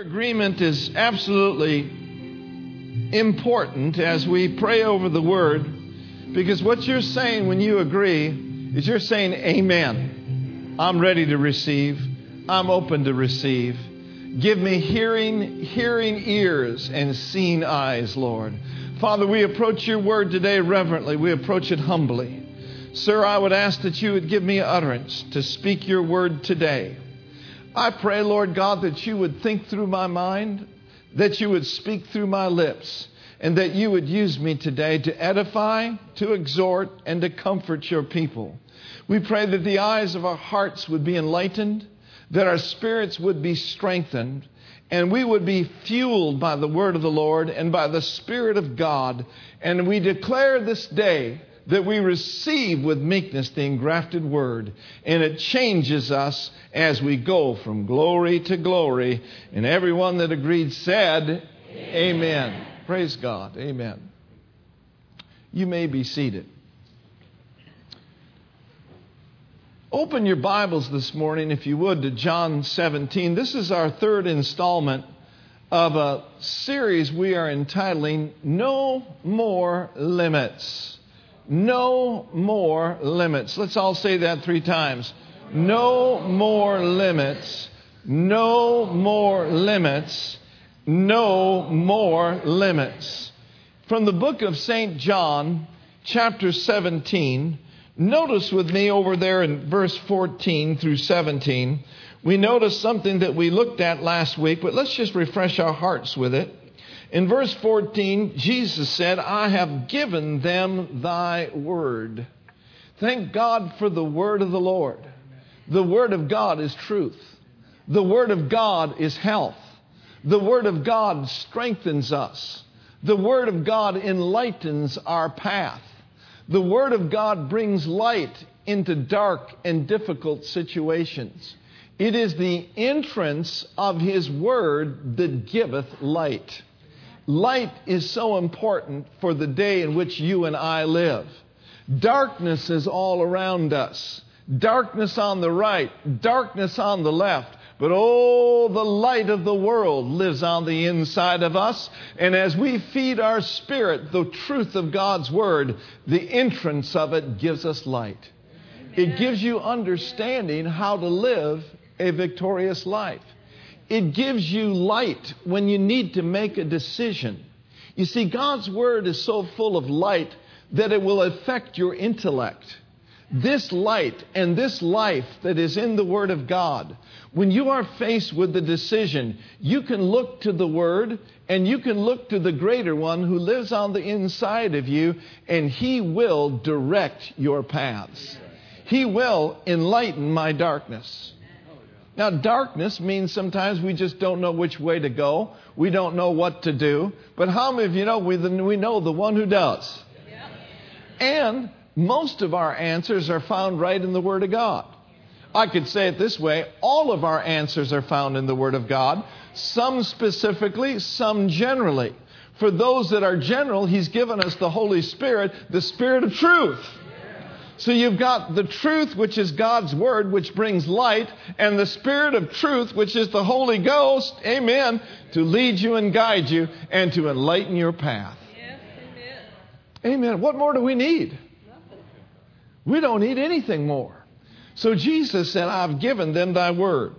agreement is absolutely important as we pray over the word because what you're saying when you agree is you're saying, Amen. I'm ready to receive. I'm open to receive. Give me hearing, hearing ears and seeing eyes, Lord. Father, we approach your word today reverently. We approach it humbly. Sir, I would ask that you would give me utterance to speak your word today. I pray, Lord God, that you would think through my mind, that you would speak through my lips, and that you would use me today to edify, to exhort, and to comfort your people. We pray that the eyes of our hearts would be enlightened, that our spirits would be strengthened, and we would be fueled by the word of the Lord and by the Spirit of God. And we declare this day that we receive with meekness the engrafted word, and it changes us as we go from glory to glory. And everyone that agreed said, Amen. Amen. Praise God. Amen. You may be seated. Open your Bibles this morning, if you would, to John 17. This is our third installment of a series we are entitling No More Limits. No more limits. Let's all say that three times. No more limits. No more limits. No more limits. From the book of St. John, chapter 17, notice with me over there in verse 14 through 17, we notice something that we looked at last week, but let's just refresh our hearts with it. In verse 14, Jesus said, I have given them thy word. Thank God for the word of the Lord. The word of God is truth. The word of God is health. The word of God strengthens us. The word of God enlightens our path. The word of God brings light into dark and difficult situations. It is the entrance of his word that giveth light. Light is so important for the day in which you and I live. Darkness is all around us. Darkness on the right, darkness on the left. But oh, the light of the world lives on the inside of us. And as we feed our spirit the truth of God's word, the entrance of it gives us light. It gives you understanding how to live a victorious life. It gives you light when you need to make a decision. You see, God's Word is so full of light that it will affect your intellect. This light and this life that is in the Word of God, when you are faced with the decision, you can look to the Word and you can look to the greater one who lives on the inside of you, and He will direct your paths. He will enlighten my darkness. Now, darkness means sometimes we just don't know which way to go. We don't know what to do. But how many of you know we, we know the one who does? Yeah. And most of our answers are found right in the Word of God. I could say it this way all of our answers are found in the Word of God, some specifically, some generally. For those that are general, He's given us the Holy Spirit, the Spirit of truth. So you've got the truth, which is God's Word, which brings light, and the Spirit of truth, which is the Holy Ghost, amen, to lead you and guide you and to enlighten your path. Yes, amen. amen. What more do we need? Nothing. We don't need anything more. So Jesus said, I've given them thy word.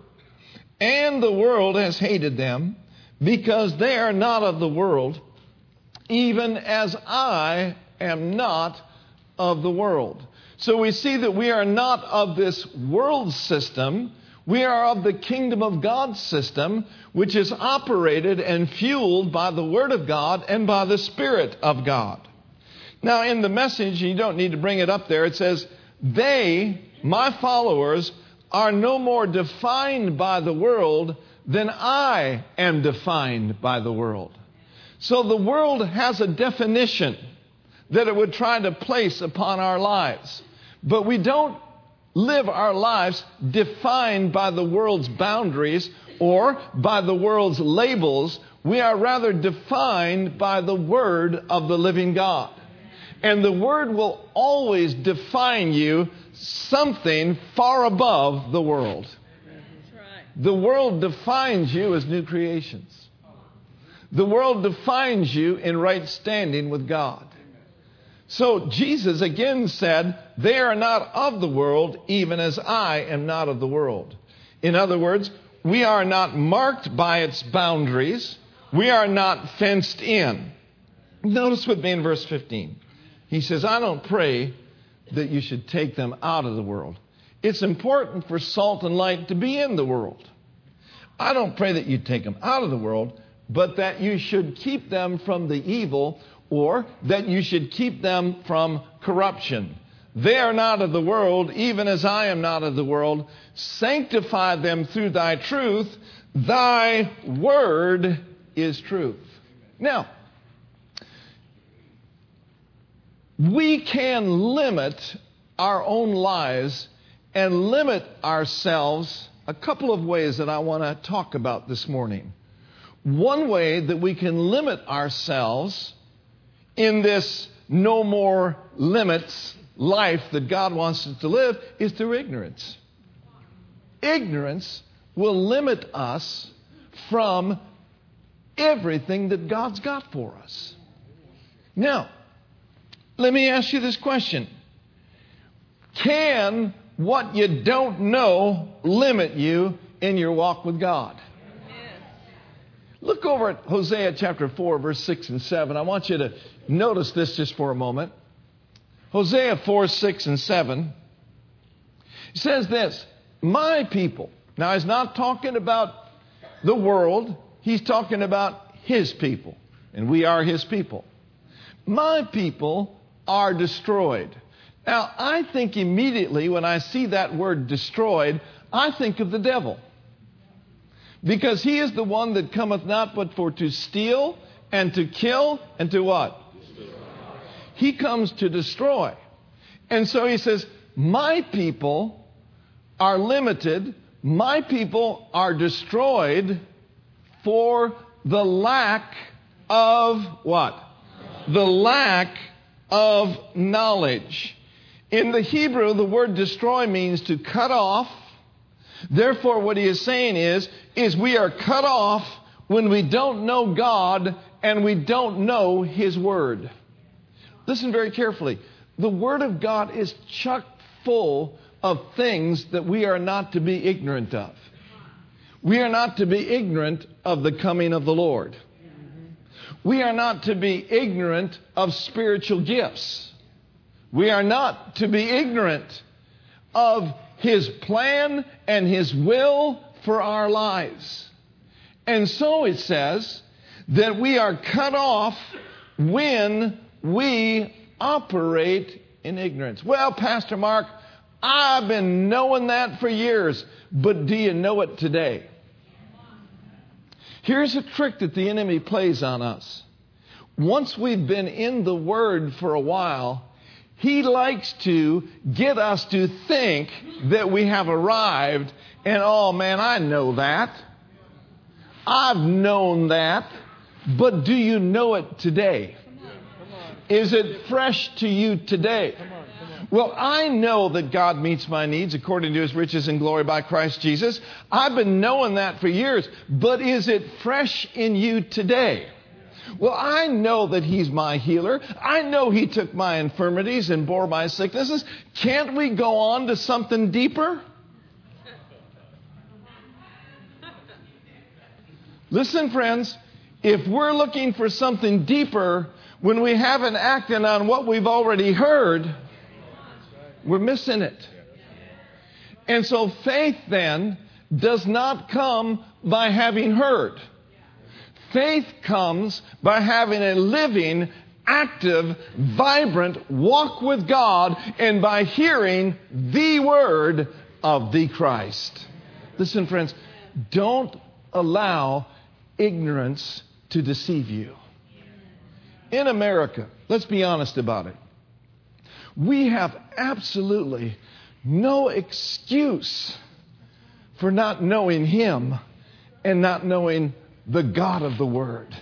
And the world has hated them because they are not of the world, even as I am not of the world. So we see that we are not of this world system. We are of the kingdom of God system, which is operated and fueled by the Word of God and by the Spirit of God. Now, in the message, you don't need to bring it up there, it says, They, my followers, are no more defined by the world than I am defined by the world. So the world has a definition that it would try to place upon our lives. But we don't live our lives defined by the world's boundaries or by the world's labels. We are rather defined by the Word of the living God. And the Word will always define you something far above the world. The world defines you as new creations. The world defines you in right standing with God. So Jesus again said, They are not of the world, even as I am not of the world. In other words, we are not marked by its boundaries. We are not fenced in. Notice with me in verse 15. He says, I don't pray that you should take them out of the world. It's important for salt and light to be in the world. I don't pray that you take them out of the world, but that you should keep them from the evil or that you should keep them from corruption. They are not of the world, even as I am not of the world. Sanctify them through thy truth. Thy word is truth. Now, we can limit our own lives and limit ourselves a couple of ways that I want to talk about this morning. One way that we can limit ourselves in this no more limits life that God wants us to live is through ignorance. Ignorance will limit us from everything that God's got for us. Now, let me ask you this question Can what you don't know limit you in your walk with God? Look over at Hosea chapter 4, verse 6 and 7. I want you to notice this just for a moment. Hosea 4, 6 and 7. Says this My people. Now, he's not talking about the world, he's talking about his people. And we are his people. My people are destroyed. Now, I think immediately when I see that word destroyed, I think of the devil. Because he is the one that cometh not but for to steal and to kill and to what? He comes to destroy. And so he says, My people are limited, my people are destroyed for the lack of what? The lack of knowledge. In the Hebrew, the word destroy means to cut off. Therefore, what he is saying is, is we are cut off when we don't know God and we don't know his word. Listen very carefully. The word of God is chock full of things that we are not to be ignorant of. We are not to be ignorant of the coming of the Lord. We are not to be ignorant of spiritual gifts. We are not to be ignorant of His plan and His will for our lives. And so it says that we are cut off when we operate in ignorance. Well, Pastor Mark, I've been knowing that for years, but do you know it today? Here's a trick that the enemy plays on us. Once we've been in the Word for a while, he likes to get us to think that we have arrived and, oh man, I know that. I've known that. But do you know it today? Is it fresh to you today? Well, I know that God meets my needs according to his riches and glory by Christ Jesus. I've been knowing that for years, but is it fresh in you today? Well, I know that he's my healer. I know he took my infirmities and bore my sicknesses. Can't we go on to something deeper? Listen, friends, if we're looking for something deeper when we haven't acted on what we've already heard, we're missing it. And so faith then does not come by having heard. Faith comes by having a living, active, vibrant walk with God and by hearing the word of the Christ. Listen, friends, don't allow ignorance to deceive you. In America, let's be honest about it we have absolutely no excuse for not knowing Him and not knowing the God of the Word.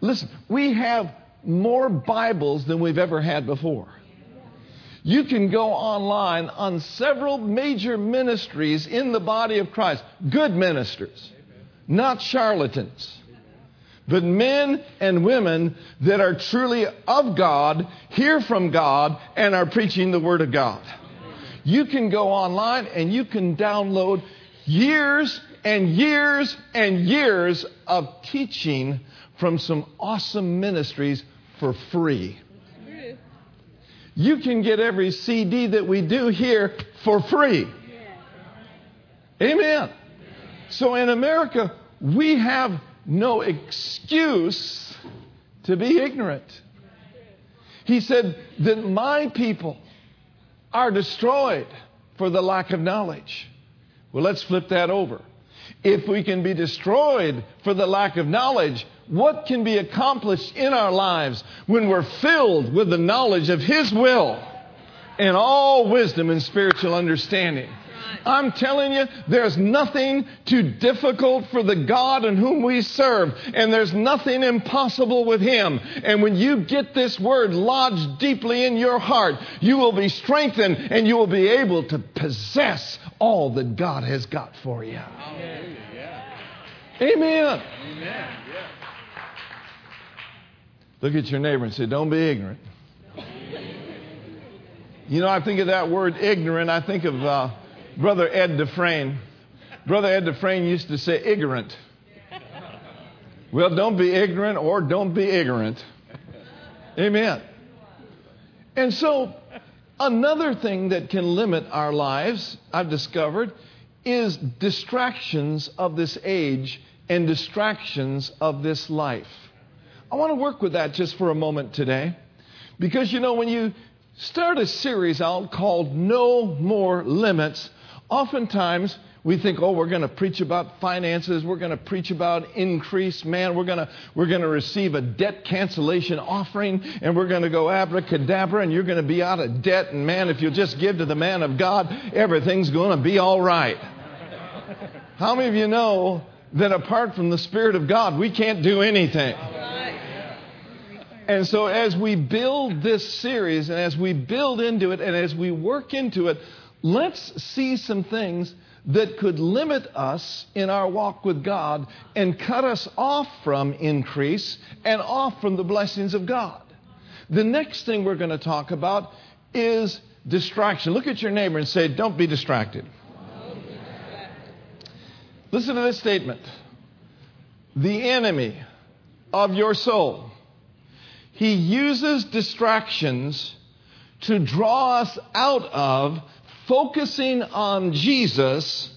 Listen, we have more Bibles than we've ever had before. You can go online on several major ministries in the body of Christ, good ministers, not charlatans, but men and women that are truly of God, hear from God, and are preaching the Word of God. You can go online and you can download years and years and years of teaching from some awesome ministries for free. You can get every CD that we do here for free. Amen. So in America, we have no excuse to be ignorant. He said that my people are destroyed for the lack of knowledge. Well, let's flip that over. If we can be destroyed for the lack of knowledge, what can be accomplished in our lives when we're filled with the knowledge of His will and all wisdom and spiritual understanding? I'm telling you, there's nothing too difficult for the God in whom we serve, and there's nothing impossible with Him. And when you get this word lodged deeply in your heart, you will be strengthened and you will be able to possess all that God has got for you. Amen. Amen. Look at your neighbor and say, Don't be ignorant. You know, I think of that word ignorant, I think of. Uh, Brother Ed Dufresne. Brother Ed Dufresne used to say ignorant. Well, don't be ignorant or don't be ignorant. Amen. And so, another thing that can limit our lives, I've discovered, is distractions of this age and distractions of this life. I want to work with that just for a moment today. Because, you know, when you start a series out called No More Limits, Oftentimes, we think, oh, we're going to preach about finances. We're going to preach about increase. Man, we're going to, we're going to receive a debt cancellation offering and we're going to go abracadabra and you're going to be out of debt. And man, if you'll just give to the man of God, everything's going to be all right. How many of you know that apart from the Spirit of God, we can't do anything? And so, as we build this series and as we build into it and as we work into it, let's see some things that could limit us in our walk with God and cut us off from increase and off from the blessings of God. The next thing we're going to talk about is distraction. Look at your neighbor and say, Don't be distracted. Listen to this statement The enemy of your soul, he uses distractions to draw us out of focusing on Jesus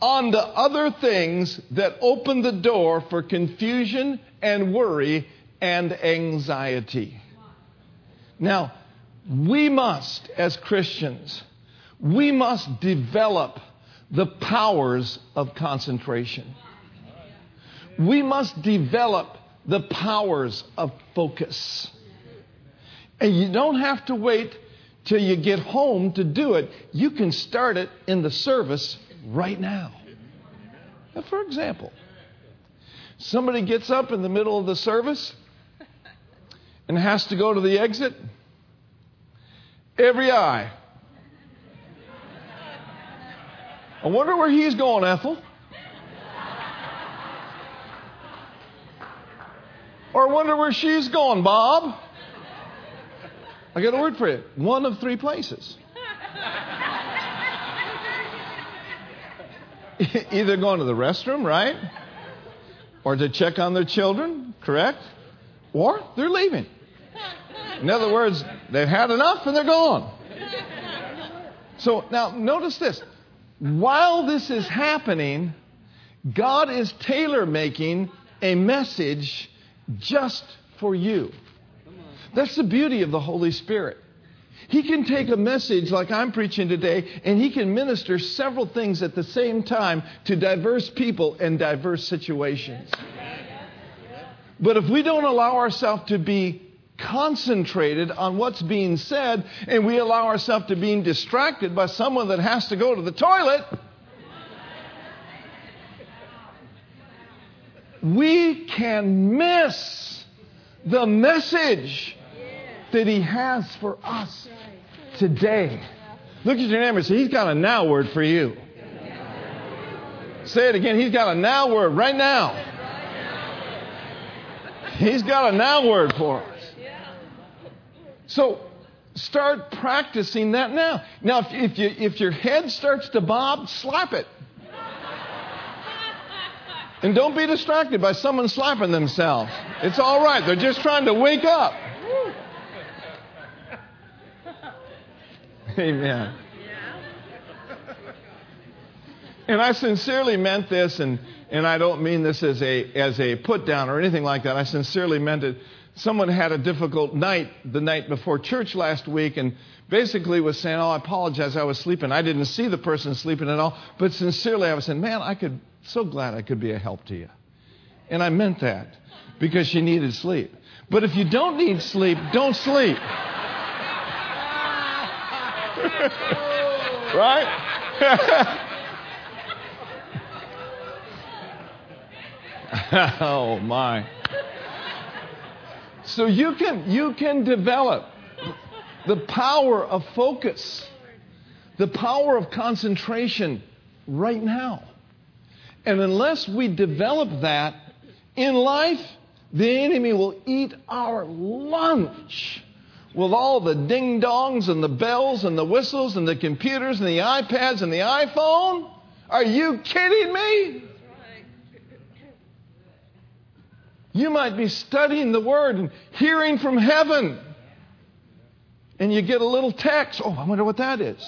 on the other things that open the door for confusion and worry and anxiety. Now, we must, as Christians, we must develop the powers of concentration. We must develop the powers of focus. And you don't have to wait till you get home to do it. You can start it in the service right now. now. For example, somebody gets up in the middle of the service and has to go to the exit. Every eye. I wonder where he's going, Ethel. Or I wonder where she's going, Bob. I got a word for you. One of three places. Either going to the restroom, right? Or to check on their children, correct? Or they're leaving. In other words, they've had enough and they're gone. So now notice this. While this is happening, God is tailor making a message just for you. That's the beauty of the Holy Spirit. He can take a message like I'm preaching today and he can minister several things at the same time to diverse people in diverse situations. But if we don't allow ourselves to be concentrated on what's being said and we allow ourselves to be distracted by someone that has to go to the toilet, we can miss the message that He has for us. today. Look at your neighbor and say, He's got a now word for you. Say it again. He's got a now word right now. He's got a now word for us. So start practicing that now. Now, if, if, you, if your head starts to bob, slap it. And don't be distracted by someone slapping themselves. It's all right. They're just trying to wake up. Amen. And I sincerely meant this, and, and I don't mean this as a, as a put down or anything like that. I sincerely meant it. Someone had a difficult night the night before church last week and basically was saying, Oh, I apologize, I was sleeping. I didn't see the person sleeping at all, but sincerely I was saying, Man, I could, so glad I could be a help to you. And I meant that because she needed sleep. But if you don't need sleep, don't sleep. right? oh my. So you can you can develop the power of focus, the power of concentration right now. And unless we develop that in life, the enemy will eat our lunch with all the ding dongs and the bells and the whistles and the computers and the iPads and the iPhone. Are you kidding me? You might be studying the Word and hearing from heaven. And you get a little text. Oh, I wonder what that is.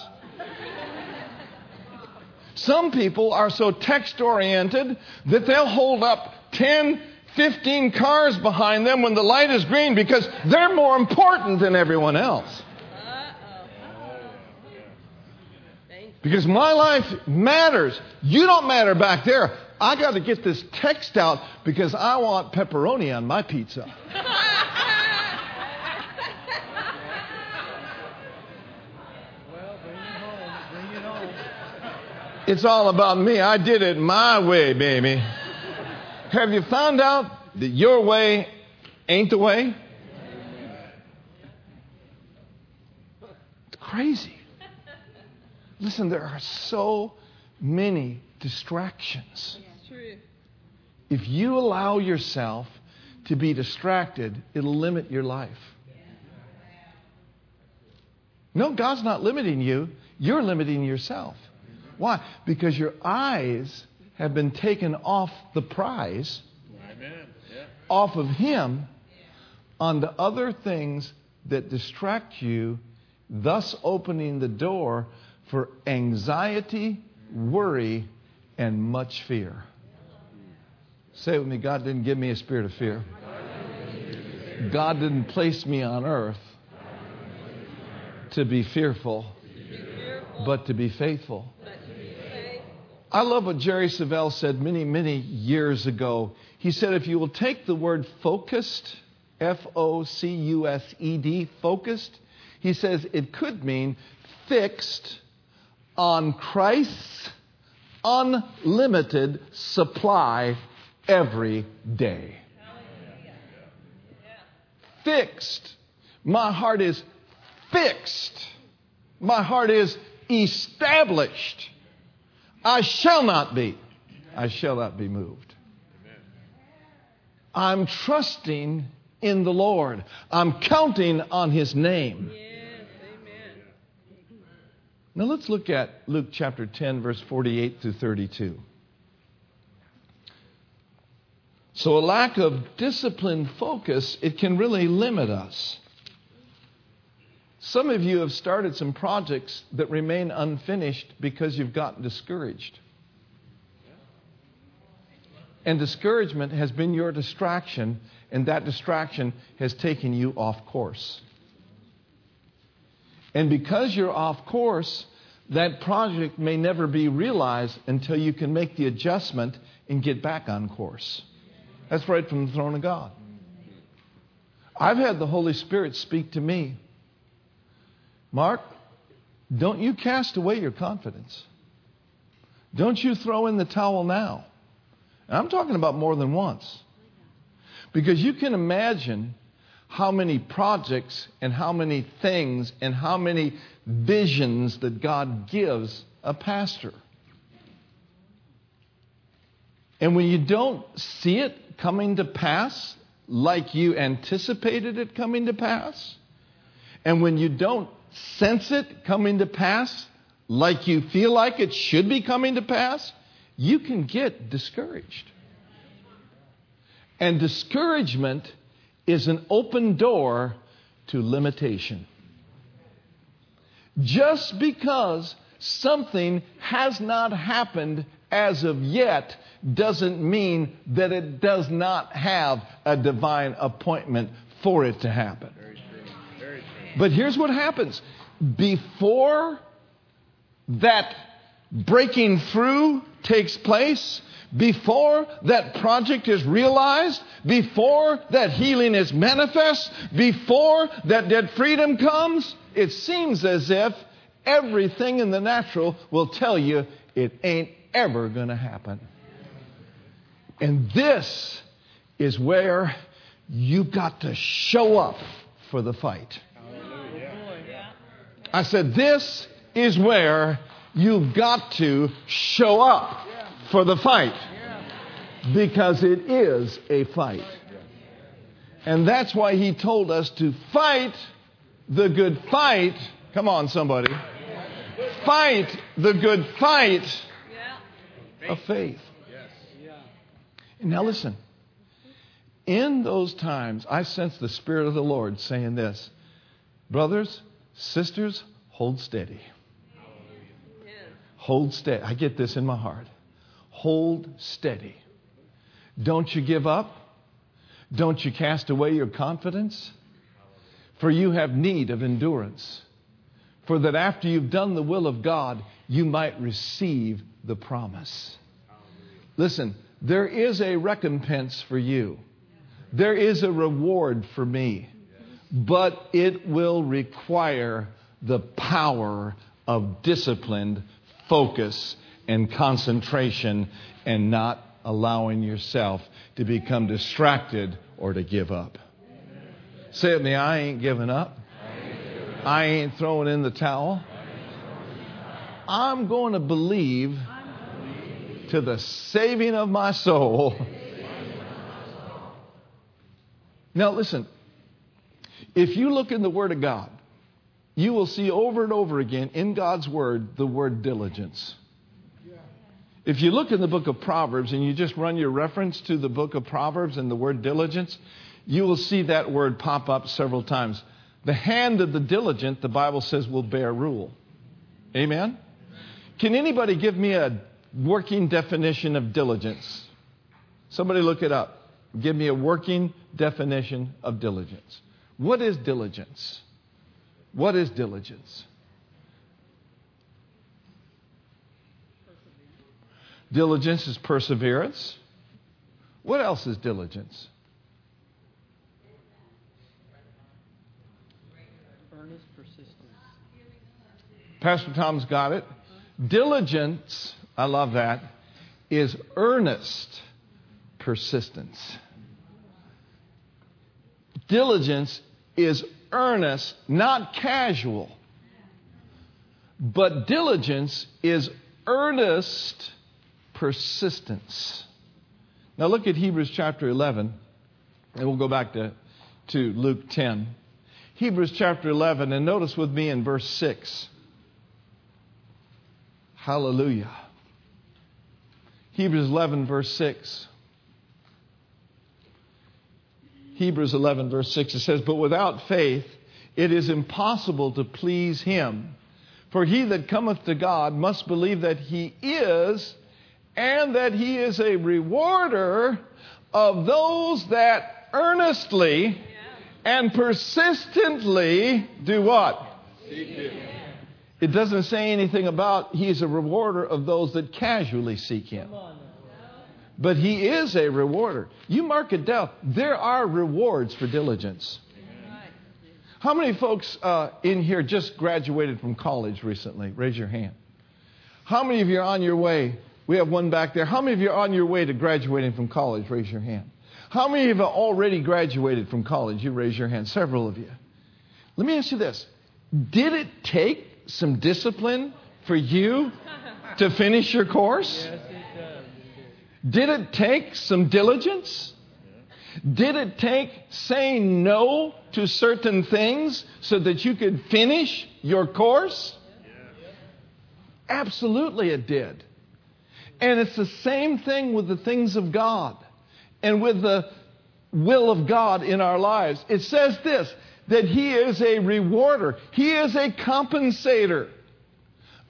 Some people are so text oriented that they'll hold up 10, 15 cars behind them when the light is green because they're more important than everyone else. Because my life matters. You don't matter back there. I got to get this text out because I want pepperoni on my pizza. It's all about me. I did it my way, baby. Have you found out that your way ain't the way? It's crazy. Listen, there are so many distractions. If you allow yourself to be distracted, it'll limit your life. No, God's not limiting you. You're limiting yourself. Why? Because your eyes have been taken off the prize. Off of Him, on onto other things that distract you, thus opening the door for anxiety, worry, and much fear. Say it with me God didn't give me a spirit of fear. God didn't place me on earth to be fearful, but to be faithful. I love what Jerry Savelle said many, many years ago. He said, if you will take the word focused, F O C U S E D, focused, he says it could mean fixed on Christ's unlimited supply every day. Fixed. My heart is fixed. My heart is established. I shall not be. I shall not be moved. I'm trusting in the Lord. I'm counting on His name. Now let's look at Luke chapter 10, verse 48 through 32. So, a lack of disciplined focus, it can really limit us. Some of you have started some projects that remain unfinished because you've gotten discouraged. And discouragement has been your distraction, and that distraction has taken you off course. And because you're off course, that project may never be realized until you can make the adjustment and get back on course. That's right from the throne of God. I've had the Holy Spirit speak to me. Mark, don't you cast away your confidence. Don't you throw in the towel now. And I'm talking about more than once. Because you can imagine how many projects and how many things and how many visions that God gives a pastor. And when you don't see it coming to pass like you anticipated it coming to pass, and when you don't sense it coming to pass like you feel like it should be coming to pass, you can get discouraged. And discouragement is an open door to limitation. Just because something has not happened as of yet doesn't mean that it does not have a divine appointment for it to happen. But here's what happens before that breaking through takes place, before that project is realized, before that healing is manifest, before that dead freedom comes, it seems as if everything in the natural will tell you it ain't ever going to happen. And this is where you've got to show up for the fight. I said, This is where you've got to show up for the fight because it is a fight. And that's why he told us to fight the good fight. Come on, somebody. Fight the good fight of faith. Now, listen. In those times, I sense the Spirit of the Lord saying this Brothers, sisters, hold steady. Hold steady. I get this in my heart. Hold steady. Don't you give up. Don't you cast away your confidence. For you have need of endurance. For that after you've done the will of God, you might receive the promise. Listen, there is a recompense for you, there is a reward for me, but it will require the power of disciplined focus and concentration and not allowing yourself to become distracted or to give up. Say with me, I ain't giving up. I ain't throwing in the towel. I'm going to believe to the saving of my soul. Now, listen, if you look in the Word of God, you will see over and over again in God's Word the word diligence. If you look in the book of Proverbs and you just run your reference to the book of Proverbs and the word diligence, you will see that word pop up several times. The hand of the diligent, the Bible says, will bear rule. Amen? Can anybody give me a working definition of diligence? Somebody look it up. Give me a working definition of diligence. What is diligence? What is diligence? Diligence is perseverance. What else is diligence? Earnest persistence. Pastor Tom's got it. Diligence I love that, is earnest persistence. Diligence is earnest, not casual. But diligence is earnest persistence. Now look at Hebrews chapter 11, and we'll go back to, to Luke 10. Hebrews chapter 11, and notice with me in verse 6. Hallelujah. Hebrews 11, verse 6. Hebrews 11, verse 6, it says, But without faith it is impossible to please him. For he that cometh to God must believe that he is, and that he is a rewarder of those that earnestly and persistently do what? Seek him. It doesn't say anything about he's a rewarder of those that casually seek him. But he is a rewarder. You mark it down. There are rewards for diligence. How many folks uh, in here just graduated from college recently? Raise your hand. How many of you are on your way? We have one back there. How many of you are on your way to graduating from college? Raise your hand. How many of you have already graduated from college? You raise your hand, several of you. Let me ask you this Did it take some discipline for you to finish your course? Yes. Did it take some diligence? Did it take saying no to certain things so that you could finish your course? Absolutely, it did. And it's the same thing with the things of God and with the will of God in our lives. It says this that He is a rewarder, He is a compensator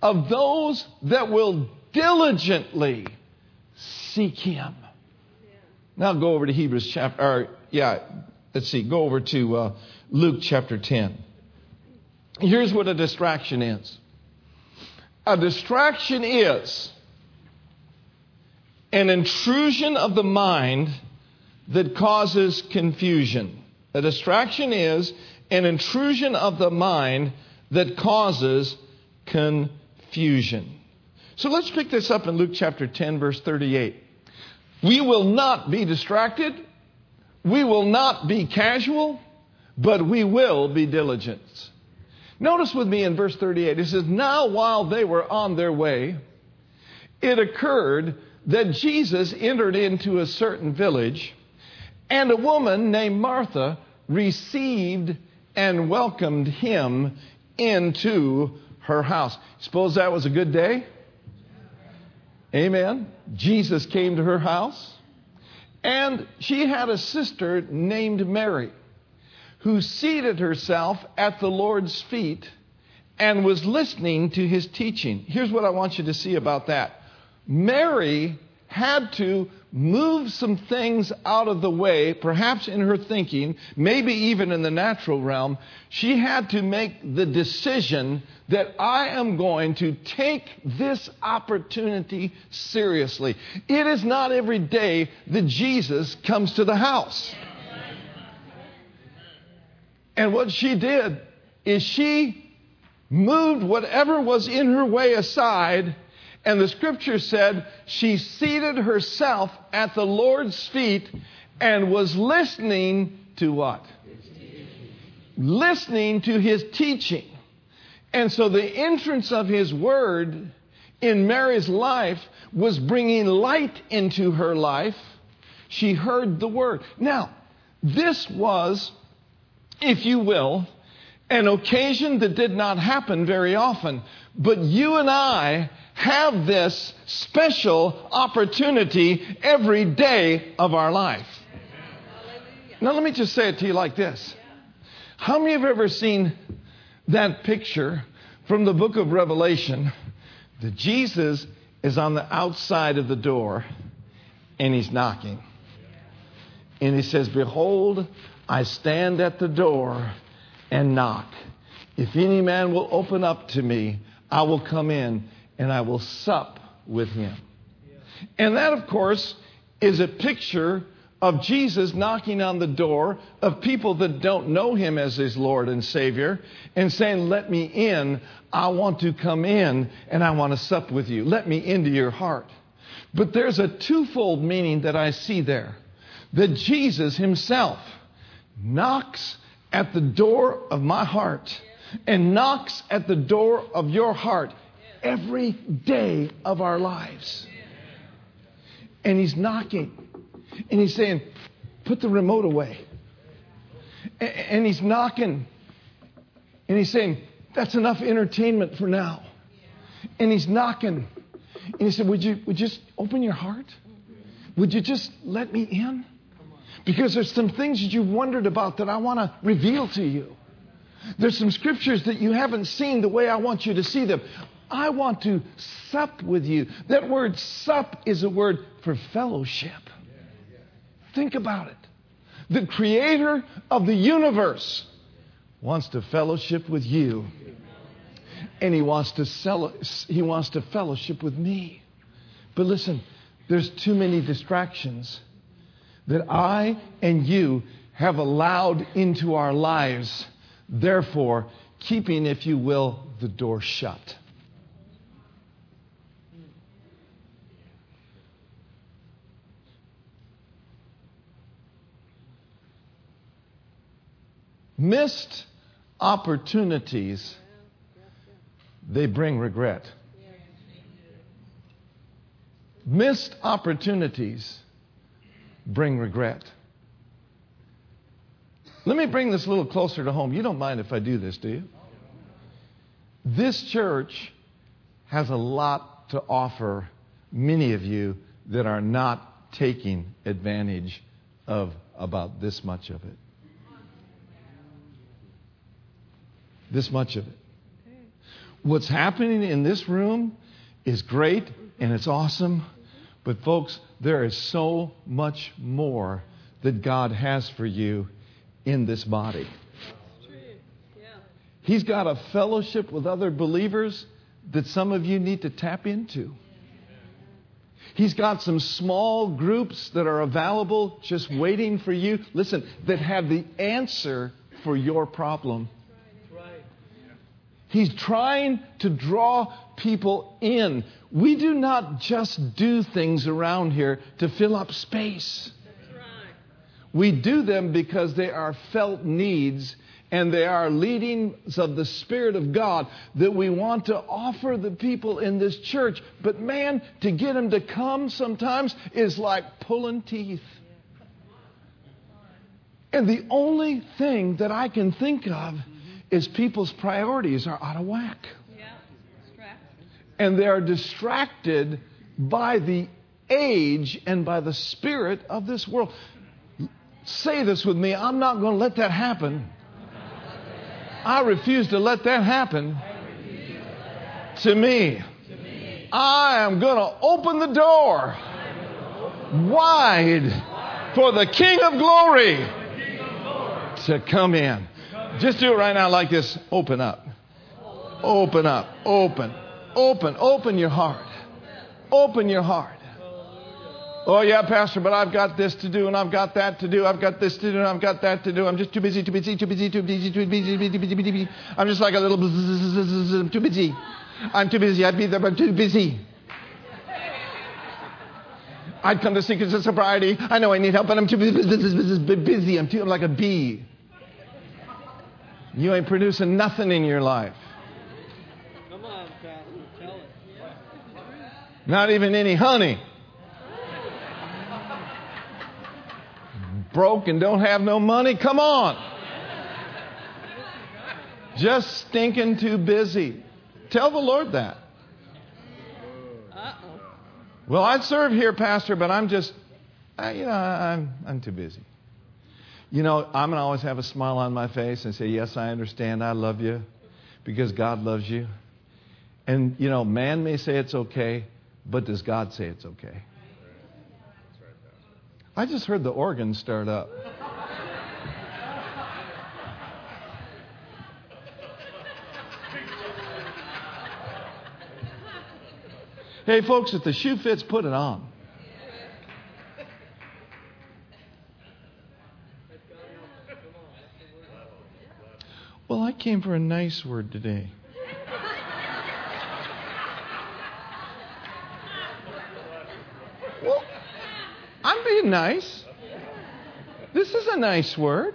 of those that will diligently seek Him. Now go over to Hebrews chapter, or yeah, let's see, go over to uh, Luke chapter 10. Here's what a distraction is a distraction is an intrusion of the mind that causes confusion. A distraction is an intrusion of the mind that causes confusion. So let's pick this up in Luke chapter 10, verse 38. We will not be distracted. We will not be casual, but we will be diligent. Notice with me in verse 38, it says, Now while they were on their way, it occurred that Jesus entered into a certain village, and a woman named Martha received and welcomed him into her house. Suppose that was a good day? Amen. Jesus came to her house, and she had a sister named Mary who seated herself at the Lord's feet and was listening to his teaching. Here's what I want you to see about that Mary had to move some things out of the way, perhaps in her thinking, maybe even in the natural realm. She had to make the decision that I am going to take this opportunity seriously. It is not every day that Jesus comes to the house. And what she did is she moved whatever was in her way aside and the scripture said she seated herself at the Lord's feet and was listening to what? Listening to his teaching. And so the entrance of his word in Mary's life was bringing light into her life. She heard the word. Now, this was, if you will, an occasion that did not happen very often. But you and I have this special opportunity every day of our life. Now, let me just say it to you like this How many have ever seen that picture from the book of Revelation that Jesus is on the outside of the door and he's knocking? And he says, Behold, I stand at the door and knock. If any man will open up to me, I will come in and I will sup with him. And that, of course, is a picture of Jesus knocking on the door of people that don't know him as his Lord and Savior and saying, Let me in. I want to come in and I want to sup with you. Let me into your heart. But there's a twofold meaning that I see there that Jesus himself knocks at the door of my heart and knocks at the door of your heart every day of our lives. And he's knocking. And he's saying, Put the remote away. And he's knocking. And he's saying, That's enough entertainment for now. And he's knocking. And he said, Would you, would you just open your heart? Would you just let me in? Because there's some things that you've wondered about that I want to reveal to you. There's some scriptures that you haven't seen the way I want you to see them. I want to sup with you. That word sup is a word for fellowship. Think about it. The creator of the universe wants to fellowship with you. And he wants to sell, he wants to fellowship with me. But listen, there's too many distractions that I and you have allowed into our lives, therefore, keeping, if you will, the door shut. Missed opportunities, they bring regret. Missed opportunities bring regret. Let me bring this a little closer to home. You don't mind if I do this, do you? This church has a lot to offer many of you that are not taking advantage of about this much of it. This much of it. What's happening in this room is great and it's awesome, but folks, there is so much more that God has for you in this body. He's got a fellowship with other believers that some of you need to tap into. He's got some small groups that are available just waiting for you. Listen, that have the answer for your problem. He's trying to draw people in. We do not just do things around here to fill up space. We do them because they are felt needs and they are leadings of the Spirit of God that we want to offer the people in this church. But man, to get them to come sometimes is like pulling teeth. And the only thing that I can think of is people's priorities are out of whack. And they are distracted by the age and by the spirit of this world. Say this with me I'm not going to let that happen. I refuse to let that happen to me. I am going to open the door wide for the King of Glory to come in. Just do it right now like this. Open up. Open up. Open. Open. Open your heart. Open your heart. Oh, yeah, Pastor, but I've got this to do and I've got that to do. I've got this to do and I've got that to do. I'm just too busy, too busy, too busy, too busy, too busy, too busy, too busy. I'm just like a little I'm too busy. I'm too busy. I'd be there, but I'm too busy. I'd come to Secrets of Sobriety. I know I need help, but I'm too busy. busy. I'm, too, I'm like a bee. You ain't producing nothing in your life. Come on, Pastor. Tell it. Not even any honey. broke and don't have no money? Come on. Just stinking too busy. Tell the Lord that. Uh-oh. Well, I serve here, Pastor, but I'm just, I, you know, I'm, I'm too busy. You know, I'm going to always have a smile on my face and say, Yes, I understand. I love you because God loves you. And, you know, man may say it's okay, but does God say it's okay? I just heard the organ start up. hey, folks, if the shoe fits, put it on. Came for a nice word today. Well, I'm being nice. This is a nice word.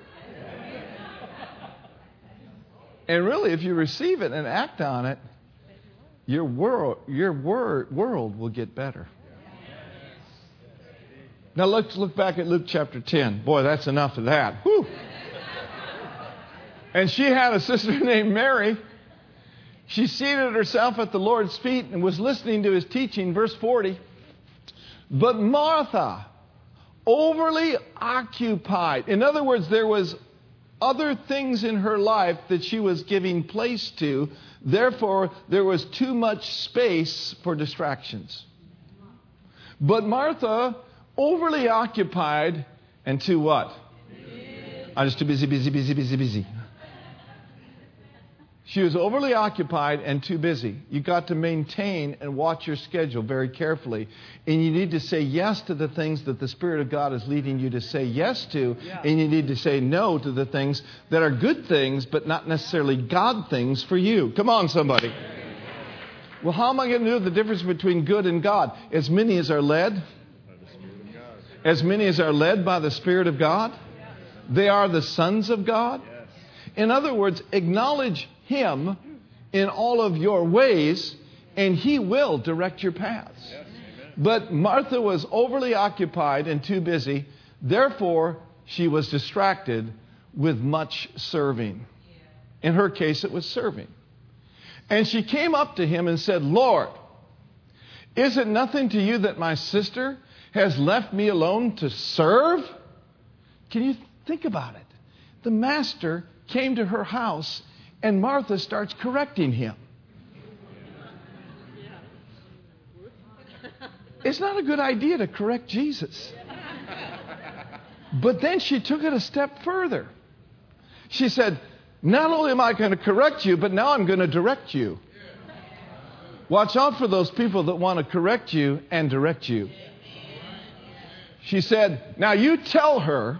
And really, if you receive it and act on it, your world, your word, world will get better. Now let's look back at Luke chapter 10. Boy, that's enough of that. Whew. And she had a sister named Mary. She seated herself at the Lord's feet and was listening to his teaching. Verse 40. But Martha overly occupied. In other words, there was other things in her life that she was giving place to. Therefore, there was too much space for distractions. But Martha, overly occupied, and too what? I'm just too busy, busy, busy, busy, busy. She was overly occupied and too busy. You got to maintain and watch your schedule very carefully. And you need to say yes to the things that the Spirit of God is leading you to say yes to. Yeah. And you need to say no to the things that are good things, but not necessarily God things for you. Come on, somebody. Well, how am I going to know the difference between good and God? As many as are led, as many as are led by the Spirit of God, they are the sons of God. In other words, acknowledge Him in all of your ways, and He will direct your paths. But Martha was overly occupied and too busy. Therefore, she was distracted with much serving. In her case, it was serving. And she came up to him and said, Lord, is it nothing to you that my sister has left me alone to serve? Can you think about it? The master came to her house and Martha starts correcting him. It's not a good idea to correct Jesus. But then she took it a step further. She said, Not only am I going to correct you, but now I'm going to direct you. Watch out for those people that want to correct you and direct you. She said, Now you tell her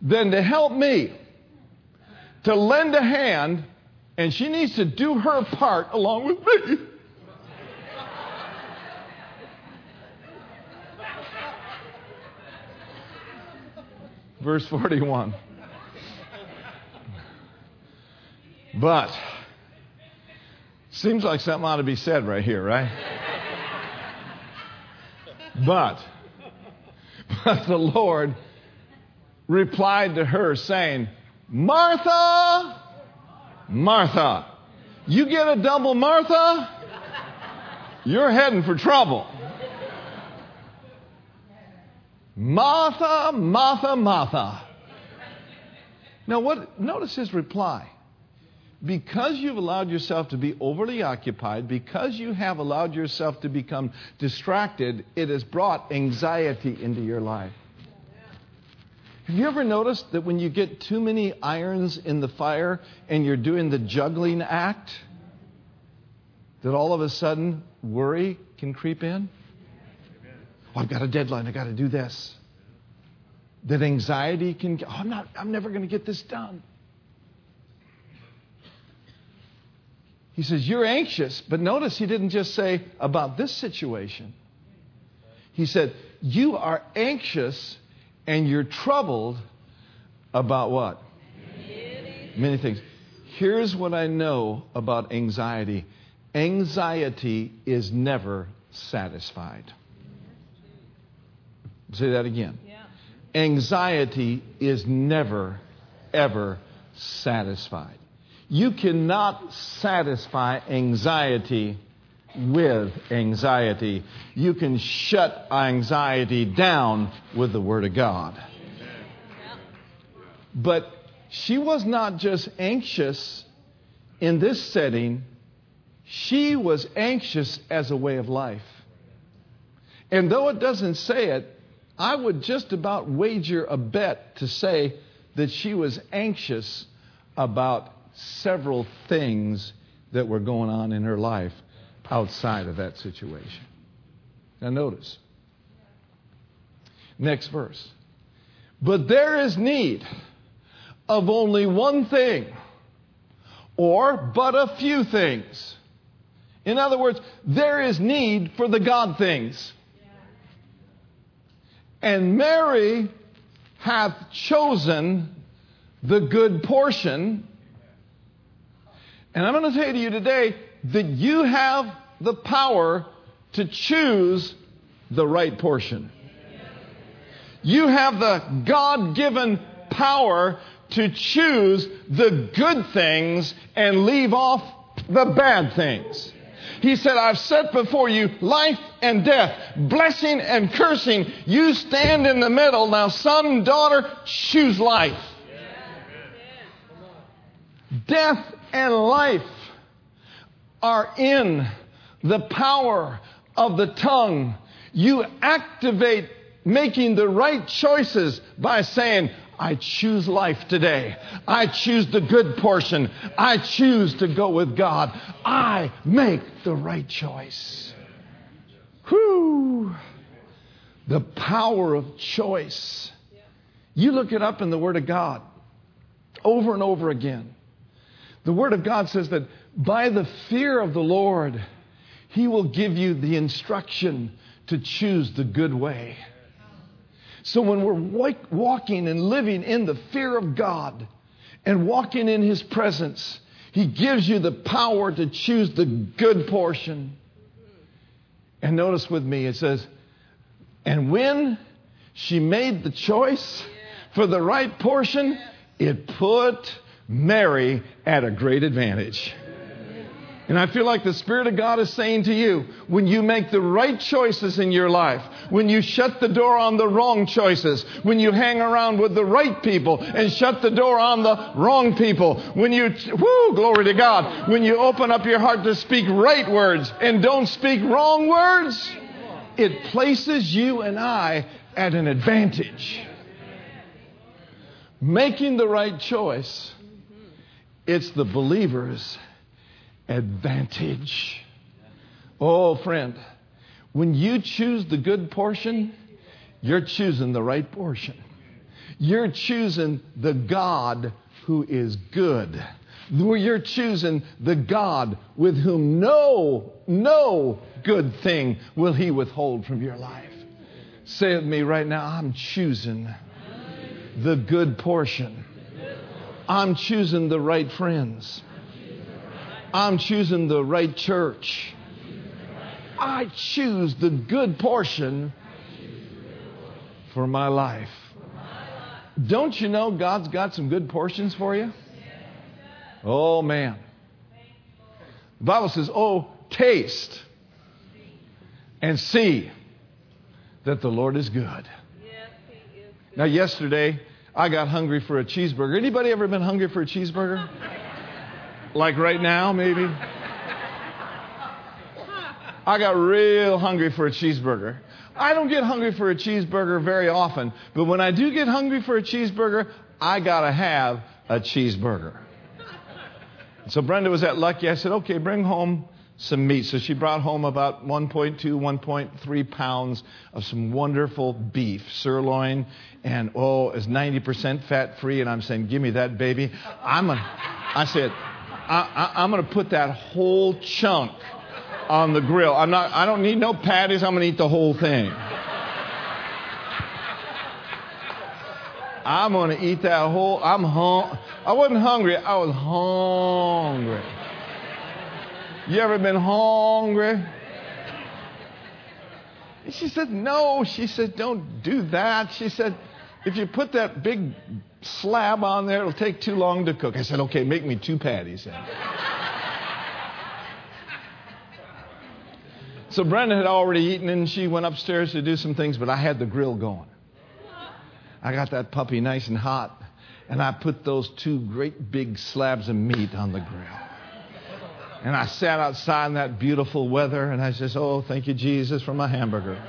then to help me, to lend a hand, and she needs to do her part along with me. Verse 41. But, seems like something ought to be said right here, right? But, but the Lord replied to her, saying, Martha, Martha, you get a double Martha, you're heading for trouble. Martha, Martha, Martha. Now, what, notice his reply. Because you've allowed yourself to be overly occupied, because you have allowed yourself to become distracted, it has brought anxiety into your life. Have you ever noticed that when you get too many irons in the fire and you're doing the juggling act, that all of a sudden worry can creep in? Oh, I've got a deadline. I've got to do this. That anxiety can, oh, I'm, not, I'm never going to get this done. He says, You're anxious. But notice he didn't just say about this situation. He said, You are anxious and you're troubled about what? Many things. Here's what I know about anxiety anxiety is never satisfied. Say that again. Anxiety is never, ever satisfied. You cannot satisfy anxiety with anxiety. You can shut anxiety down with the Word of God. But she was not just anxious in this setting, she was anxious as a way of life. And though it doesn't say it, I would just about wager a bet to say that she was anxious about several things that were going on in her life outside of that situation. Now, notice. Next verse. But there is need of only one thing, or but a few things. In other words, there is need for the God things. And Mary hath chosen the good portion. And I'm going to say to you today that you have the power to choose the right portion. You have the God given power to choose the good things and leave off the bad things. He said, I've set before you life and death, blessing and cursing. You stand in the middle. Now, son, and daughter, choose life. Death and life are in the power of the tongue. You activate making the right choices by saying, I choose life today. I choose the good portion. I choose to go with God. I make the right choice. Whew. The power of choice. You look it up in the Word of God over and over again. The Word of God says that by the fear of the Lord, He will give you the instruction to choose the good way. So when we're walking and living in the fear of God, and walking in His presence, He gives you the power to choose the good portion. And notice with me, it says, and when she made the choice for the right portion, it put Mary at a great advantage. And I feel like the Spirit of God is saying to you, when you make the right choices in your life, when you shut the door on the wrong choices, when you hang around with the right people and shut the door on the wrong people, when you, whoo, glory to God, when you open up your heart to speak right words and don't speak wrong words, it places you and I at an advantage. Making the right choice, it's the believer's advantage. Oh, friend, when you choose the good portion, you're choosing the right portion. You're choosing the God who is good. You're choosing the God with whom no, no good thing will he withhold from your life. Say it with me right now I'm choosing the good portion. I'm choosing the right friends. I'm choosing the right church. I choose the good portion for my life. Don't you know God's got some good portions for you? Oh, man. The Bible says, Oh, taste and see that the Lord is good. Now, yesterday, I got hungry for a cheeseburger. Anybody ever been hungry for a cheeseburger? Like right now, maybe? I got real hungry for a cheeseburger. I don't get hungry for a cheeseburger very often, but when I do get hungry for a cheeseburger, I got to have a cheeseburger. So Brenda was at Lucky. I said, okay, bring home some meat. So she brought home about 1.2, 1.3 pounds of some wonderful beef, sirloin, and oh, it's 90% fat free. And I'm saying, give me that baby. I'm a, I said, I, I, I'm going to put that whole chunk on the grill. I'm not, I don't need no patties. I'm going to eat the whole thing. I'm going to eat that whole, I'm hung, I wasn't hungry, I was hungry. You ever been hungry? She said, No. She said, Don't do that. She said, If you put that big slab on there, it'll take too long to cook. I said, Okay, make me two patties so Brenda had already eaten and she went upstairs to do some things, but I had the grill going. I got that puppy nice and hot, and I put those two great big slabs of meat on the grill. And I sat outside in that beautiful weather and I says, Oh, thank you, Jesus, for my hamburger.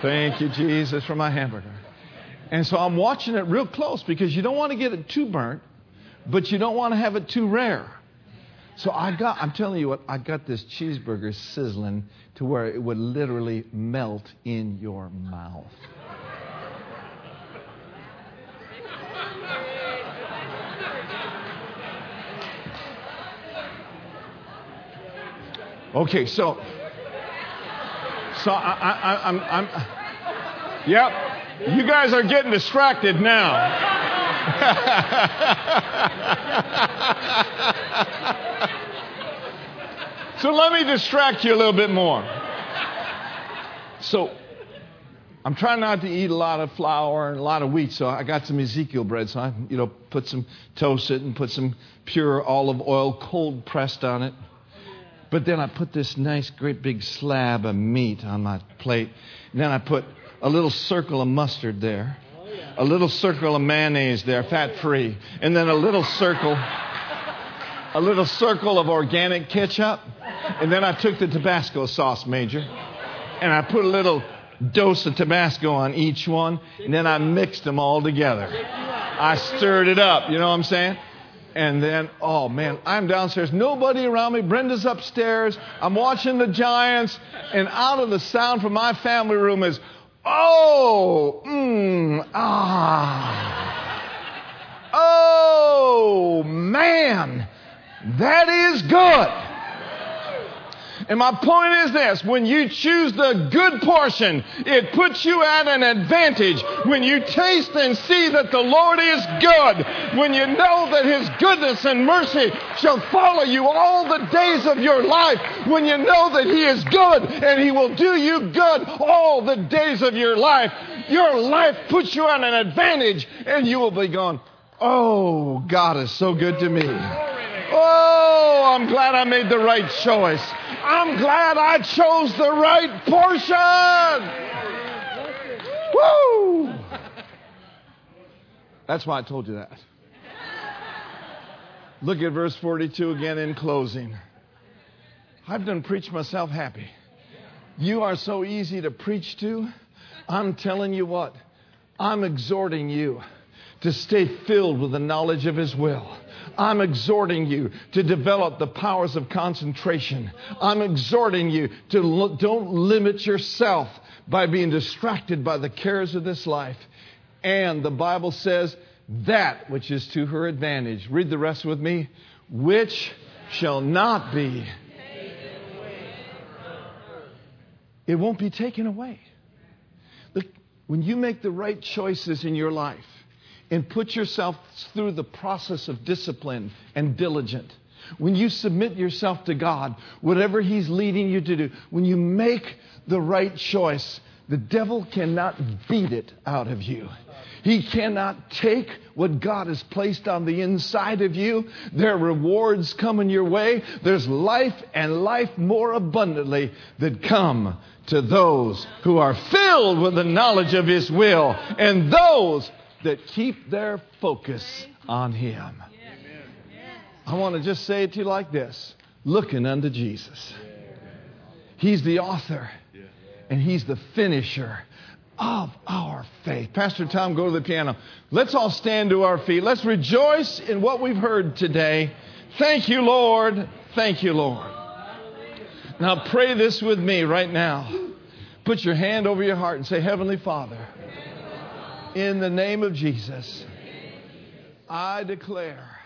Thank you, Jesus, for my hamburger. And so I'm watching it real close because you don't want to get it too burnt, but you don't want to have it too rare. So I got, I'm telling you what, I got this cheeseburger sizzling to where it would literally melt in your mouth. Okay, so, so I, I, I'm, I'm, yep, you guys are getting distracted now. so let me distract you a little bit more. So I'm trying not to eat a lot of flour and a lot of wheat, so I got some Ezekiel bread. So I, you know, put some toast it and put some pure olive oil, cold pressed on it. But then I put this nice, great big slab of meat on my plate. And then I put a little circle of mustard there, a little circle of mayonnaise there, fat free, and then a little circle, a little circle of organic ketchup. And then I took the Tabasco sauce, Major, and I put a little dose of Tabasco on each one, and then I mixed them all together. I stirred it up, you know what I'm saying? And then, oh man, I'm downstairs, nobody around me. Brenda's upstairs. I'm watching the Giants, and out of the sound from my family room is, oh, mmm, ah. Oh man, that is good. And my point is this when you choose the good portion, it puts you at an advantage. When you taste and see that the Lord is good, when you know that His goodness and mercy shall follow you all the days of your life, when you know that He is good and He will do you good all the days of your life, your life puts you at an advantage and you will be gone. Oh, God is so good to me. Oh, I'm glad I made the right choice. I'm glad I chose the right portion. Woo! That's why I told you that. Look at verse 42 again in closing. I've done preach myself happy. You are so easy to preach to. I'm telling you what, I'm exhorting you to stay filled with the knowledge of His will. I'm exhorting you to develop the powers of concentration. I'm exhorting you to lo- don't limit yourself by being distracted by the cares of this life. And the Bible says that which is to her advantage. Read the rest with me. Which shall not be. It won't be taken away. Look, when you make the right choices in your life, and put yourself through the process of discipline and diligent. When you submit yourself to God, whatever He's leading you to do, when you make the right choice, the devil cannot beat it out of you. He cannot take what God has placed on the inside of you. There are rewards coming your way. There's life and life more abundantly that come to those who are filled with the knowledge of His will and those that keep their focus on Him. I want to just say it to you like this looking unto Jesus. He's the author and He's the finisher of our faith. Pastor Tom, go to the piano. Let's all stand to our feet. Let's rejoice in what we've heard today. Thank you, Lord. Thank you, Lord. Now pray this with me right now. Put your hand over your heart and say, Heavenly Father. In the name of Jesus, I declare